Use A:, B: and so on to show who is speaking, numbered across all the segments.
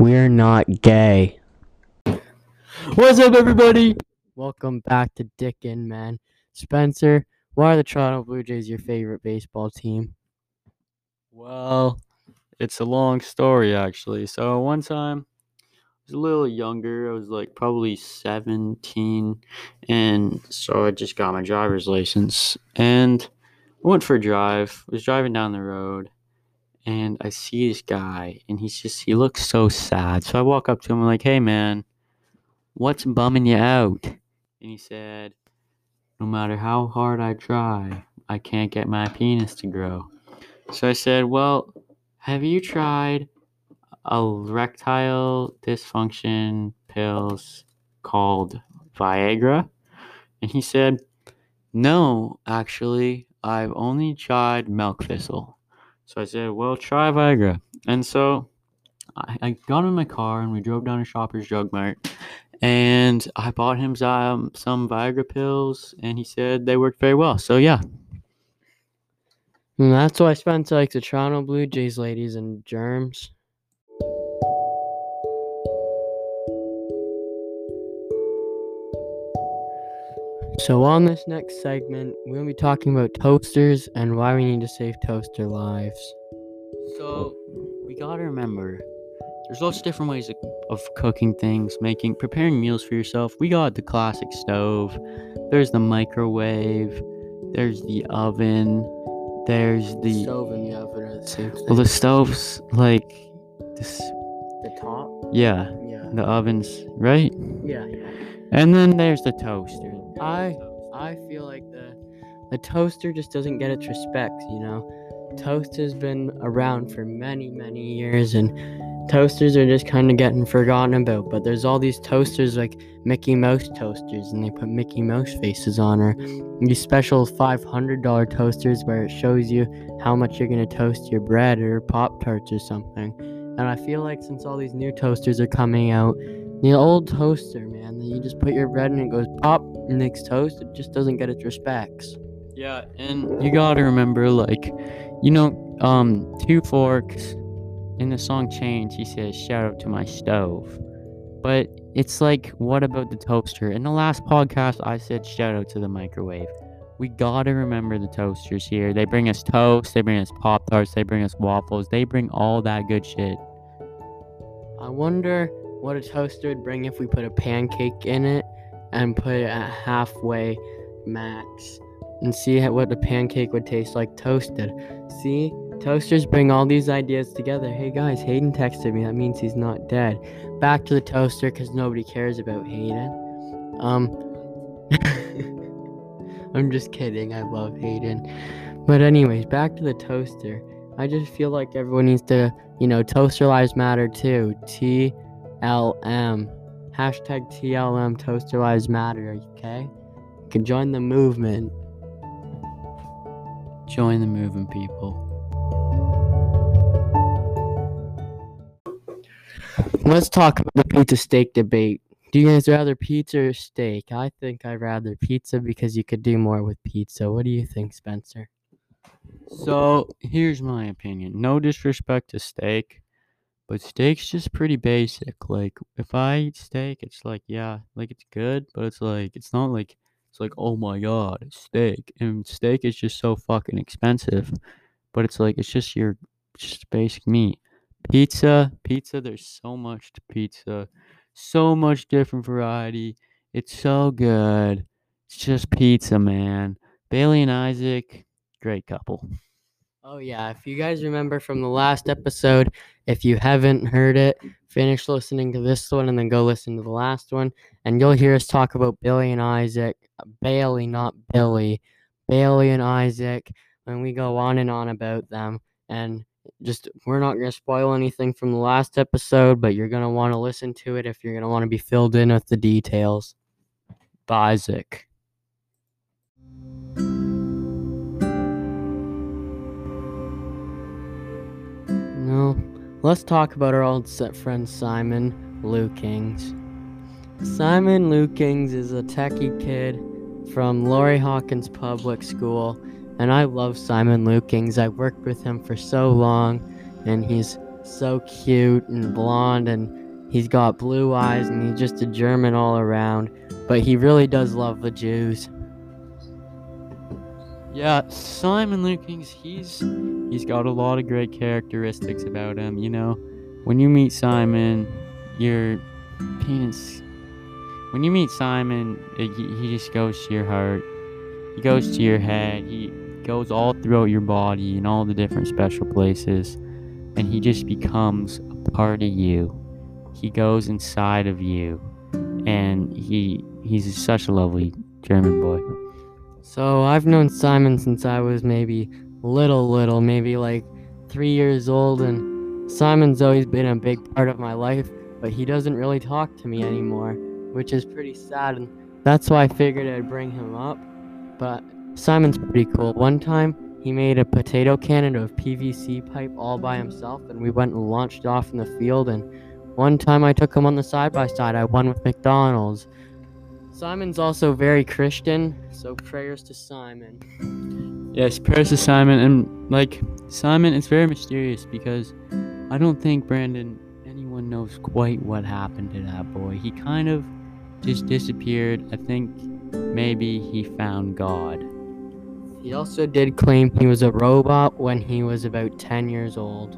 A: We're not gay. What's up, everybody? Welcome back to Dick and Man. Spencer, why are the Toronto Blue Jays your favorite baseball team?
B: Well, it's a long story actually. So one time I was a little younger. I was like probably 17 and so I just got my driver's license and I went for a drive. I was driving down the road and I see this guy and he's just he looks so sad. So I walk up to him I'm like, "Hey man, what's bumming you out?" And he said, "No matter how hard I try, I can't get my penis to grow." So I said, Well, have you tried erectile dysfunction pills called Viagra? And he said, No, actually, I've only tried milk thistle. So I said, Well, try Viagra. And so I, I got in my car and we drove down to Shoppers Drug Mart. And I bought him some, some Viagra pills, and he said they worked very well. So, yeah,
A: And that's why Spencer likes the Toronto Blue Jays, ladies and germs. So, on this next segment, we're going to be talking about toasters and why we need to save toaster lives.
B: So we gotta remember, there's lots of different ways of, of cooking things, making, preparing meals for yourself. We got the classic stove. There's the microwave. There's the oven. There's the
A: stove and the oven are the same thing.
B: well, the stoves like this.
A: The top?
B: Yeah,
A: Yeah.
B: the ovens, right?
A: Yeah, yeah.
B: And then there's the toaster.
A: I I feel like the the toaster just doesn't get its respect, you know. Toast has been around for many, many years and toasters are just kind of getting forgotten about, but there's all these toasters like Mickey Mouse toasters and they put Mickey Mouse faces on or these special $500 toasters where it shows you how much you're going to toast your bread or pop tarts or something. And I feel like since all these new toasters are coming out, the old toaster, man, that you just put your bread in and it goes pop next toast, it just doesn't get its respects.
B: Yeah, and you gotta remember, like, you know, um, Two Forks in the song Change, he says, Shout out to my stove. But it's like, what about the toaster? In the last podcast, I said, Shout out to the microwave. We gotta remember the toasters here. They bring us toast, they bring us Pop Tarts, they bring us waffles, they bring all that good shit.
A: I wonder what a toaster would bring if we put a pancake in it and put it at halfway max and see what the pancake would taste like toasted. See, toasters bring all these ideas together. Hey guys, Hayden texted me. That means he's not dead. Back to the toaster because nobody cares about Hayden. Um, I'm just kidding. I love Hayden. But anyways, back to the toaster. I just feel like everyone needs to, you know, toaster lives matter too. T L M. Hashtag TLM Toaster Lives Matter, okay? You can join the movement.
B: Join the movement, people.
A: Let's talk about the pizza steak debate. Do you guys rather pizza or steak? I think I'd rather pizza because you could do more with pizza. What do you think, Spencer?
B: So here's my opinion. No disrespect to steak, but steak's just pretty basic. Like if I eat steak, it's like yeah, like it's good, but it's like it's not like it's like oh my god, steak. And steak is just so fucking expensive. But it's like it's just your just basic meat. Pizza, pizza, there's so much to pizza. So much different variety. It's so good. It's just pizza, man. Bailey and Isaac, great couple.
A: Oh, yeah. If you guys remember from the last episode, if you haven't heard it, finish listening to this one and then go listen to the last one. And you'll hear us talk about Billy and Isaac. Bailey, not Billy. Bailey and Isaac. And we go on and on about them. And just, we're not going to spoil anything from the last episode, but you're going to want to listen to it if you're going to want to be filled in with the details.
B: Isaac.
A: Let's talk about our old set friend Simon Lukings. Simon Lukings is a techie kid from Laurie Hawkins Public School, and I love Simon Lukings. I worked with him for so long, and he's so cute and blonde, and he's got blue eyes, and he's just a German all around. But he really does love the Jews.
B: Yeah, Simon Lukings, he's he's got a lot of great characteristics about him. You know, when you meet Simon, your penis. When you meet Simon, it, he, he just goes to your heart. He goes to your head. He goes all throughout your body in all the different special places, and he just becomes a part of you. He goes inside of you, and he he's such a lovely German boy.
A: So I've known Simon since I was maybe little, little, maybe like three years old, and Simon's always been a big part of my life, but he doesn't really talk to me anymore, which is pretty sad, and that's why I figured I'd bring him up. But Simon's pretty cool. One time, he made a potato cannon of PVC pipe all by himself, and we went and launched off in the field. And one time, I took him on the side by side. I won with McDonald's. Simon's also very Christian, so prayers to Simon.
B: Yes, prayers to Simon, and like Simon, it's very mysterious because I don't think Brandon anyone knows quite what happened to that boy. He kind of just disappeared. I think maybe he found God.
A: He also did claim he was a robot when he was about 10 years old.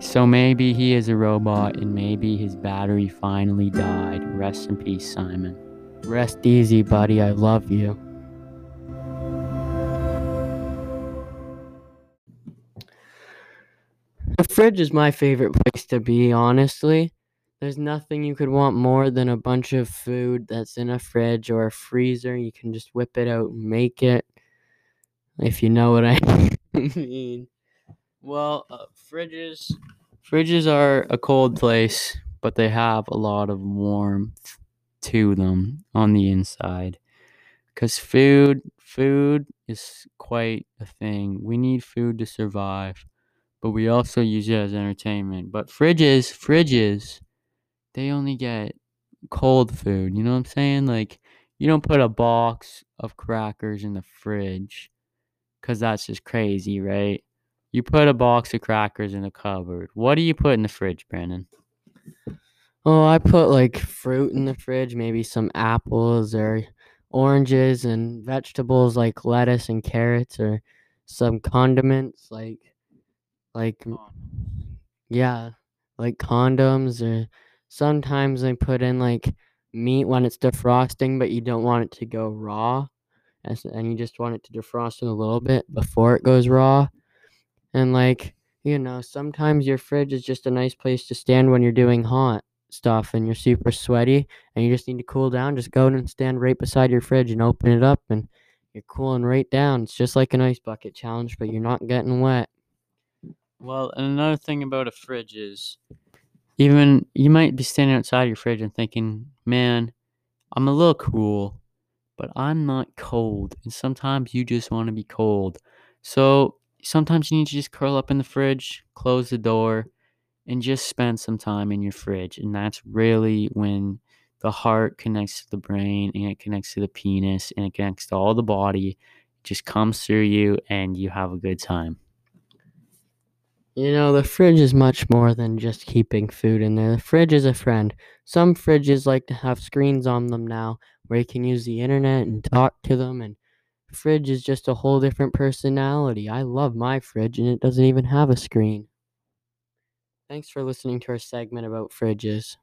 B: So maybe he is a robot and maybe his battery finally died. Rest in peace, Simon.
A: Rest easy, buddy. I love you. The fridge is my favorite place to be, honestly. There's nothing you could want more than a bunch of food that's in a fridge or a freezer. You can just whip it out and make it. If you know what I mean.
B: Well, uh, fridges fridges are a cold place, but they have a lot of warmth to them on the inside. Cuz food food is quite a thing. We need food to survive, but we also use it as entertainment. But fridges, fridges, they only get cold food, you know what I'm saying? Like you don't put a box of crackers in the fridge cuz that's just crazy, right? You put a box of crackers in the cupboard. What do you put in the fridge, Brandon?
A: Oh, I put like fruit in the fridge, maybe some apples or oranges and vegetables like lettuce and carrots or some condiments like like yeah, like condoms or sometimes I put in like meat when it's defrosting but you don't want it to go raw and you just want it to defrost in a little bit before it goes raw. And like, you know, sometimes your fridge is just a nice place to stand when you're doing hot stuff and you're super sweaty and you just need to cool down. Just go and stand right beside your fridge and open it up and you're cooling right down. It's just like an ice bucket challenge, but you're not getting wet.
B: Well, and another thing about a fridge is even you might be standing outside your fridge and thinking, man, I'm a little cool, but I'm not cold. And sometimes you just want to be cold. So sometimes you need to just curl up in the fridge, close the door, and just spend some time in your fridge. And that's really when the heart connects to the brain and it connects to the penis and it connects to all the body. It just comes through you and you have a good time.
A: You know, the fridge is much more than just keeping food in there. The fridge is a friend. Some fridges like to have screens on them now where you can use the internet and talk to them and fridge is just a whole different personality. I love my fridge and it doesn't even have a screen. Thanks for listening to our segment about fridges.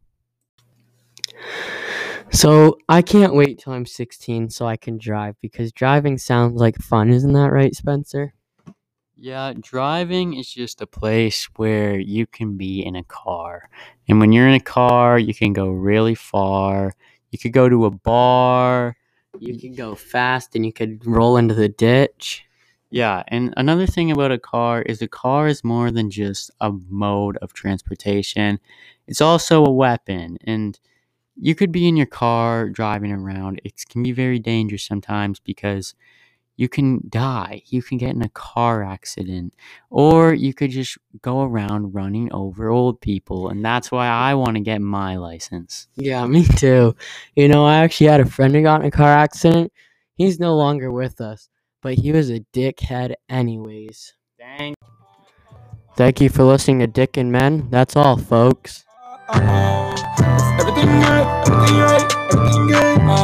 A: So, I can't wait till I'm 16 so I can drive because driving sounds like fun. Isn't that right, Spencer?
B: Yeah, driving is just a place where you can be in a car. And when you're in a car, you can go really far. You could go to a bar.
A: You mm. could go fast and you could roll into the ditch.
B: Yeah, and another thing about a car is a car is more than just a mode of transportation. It's also a weapon. And you could be in your car driving around. It can be very dangerous sometimes because you can die. You can get in a car accident. Or you could just go around running over old people. And that's why I want to get my license.
A: Yeah, me too. You know, I actually had a friend who got in a car accident. He's no longer with us, but he was a dickhead, anyways.
B: Dang.
A: Thank you for listening to Dick and Men. That's all, folks.
B: Everything good.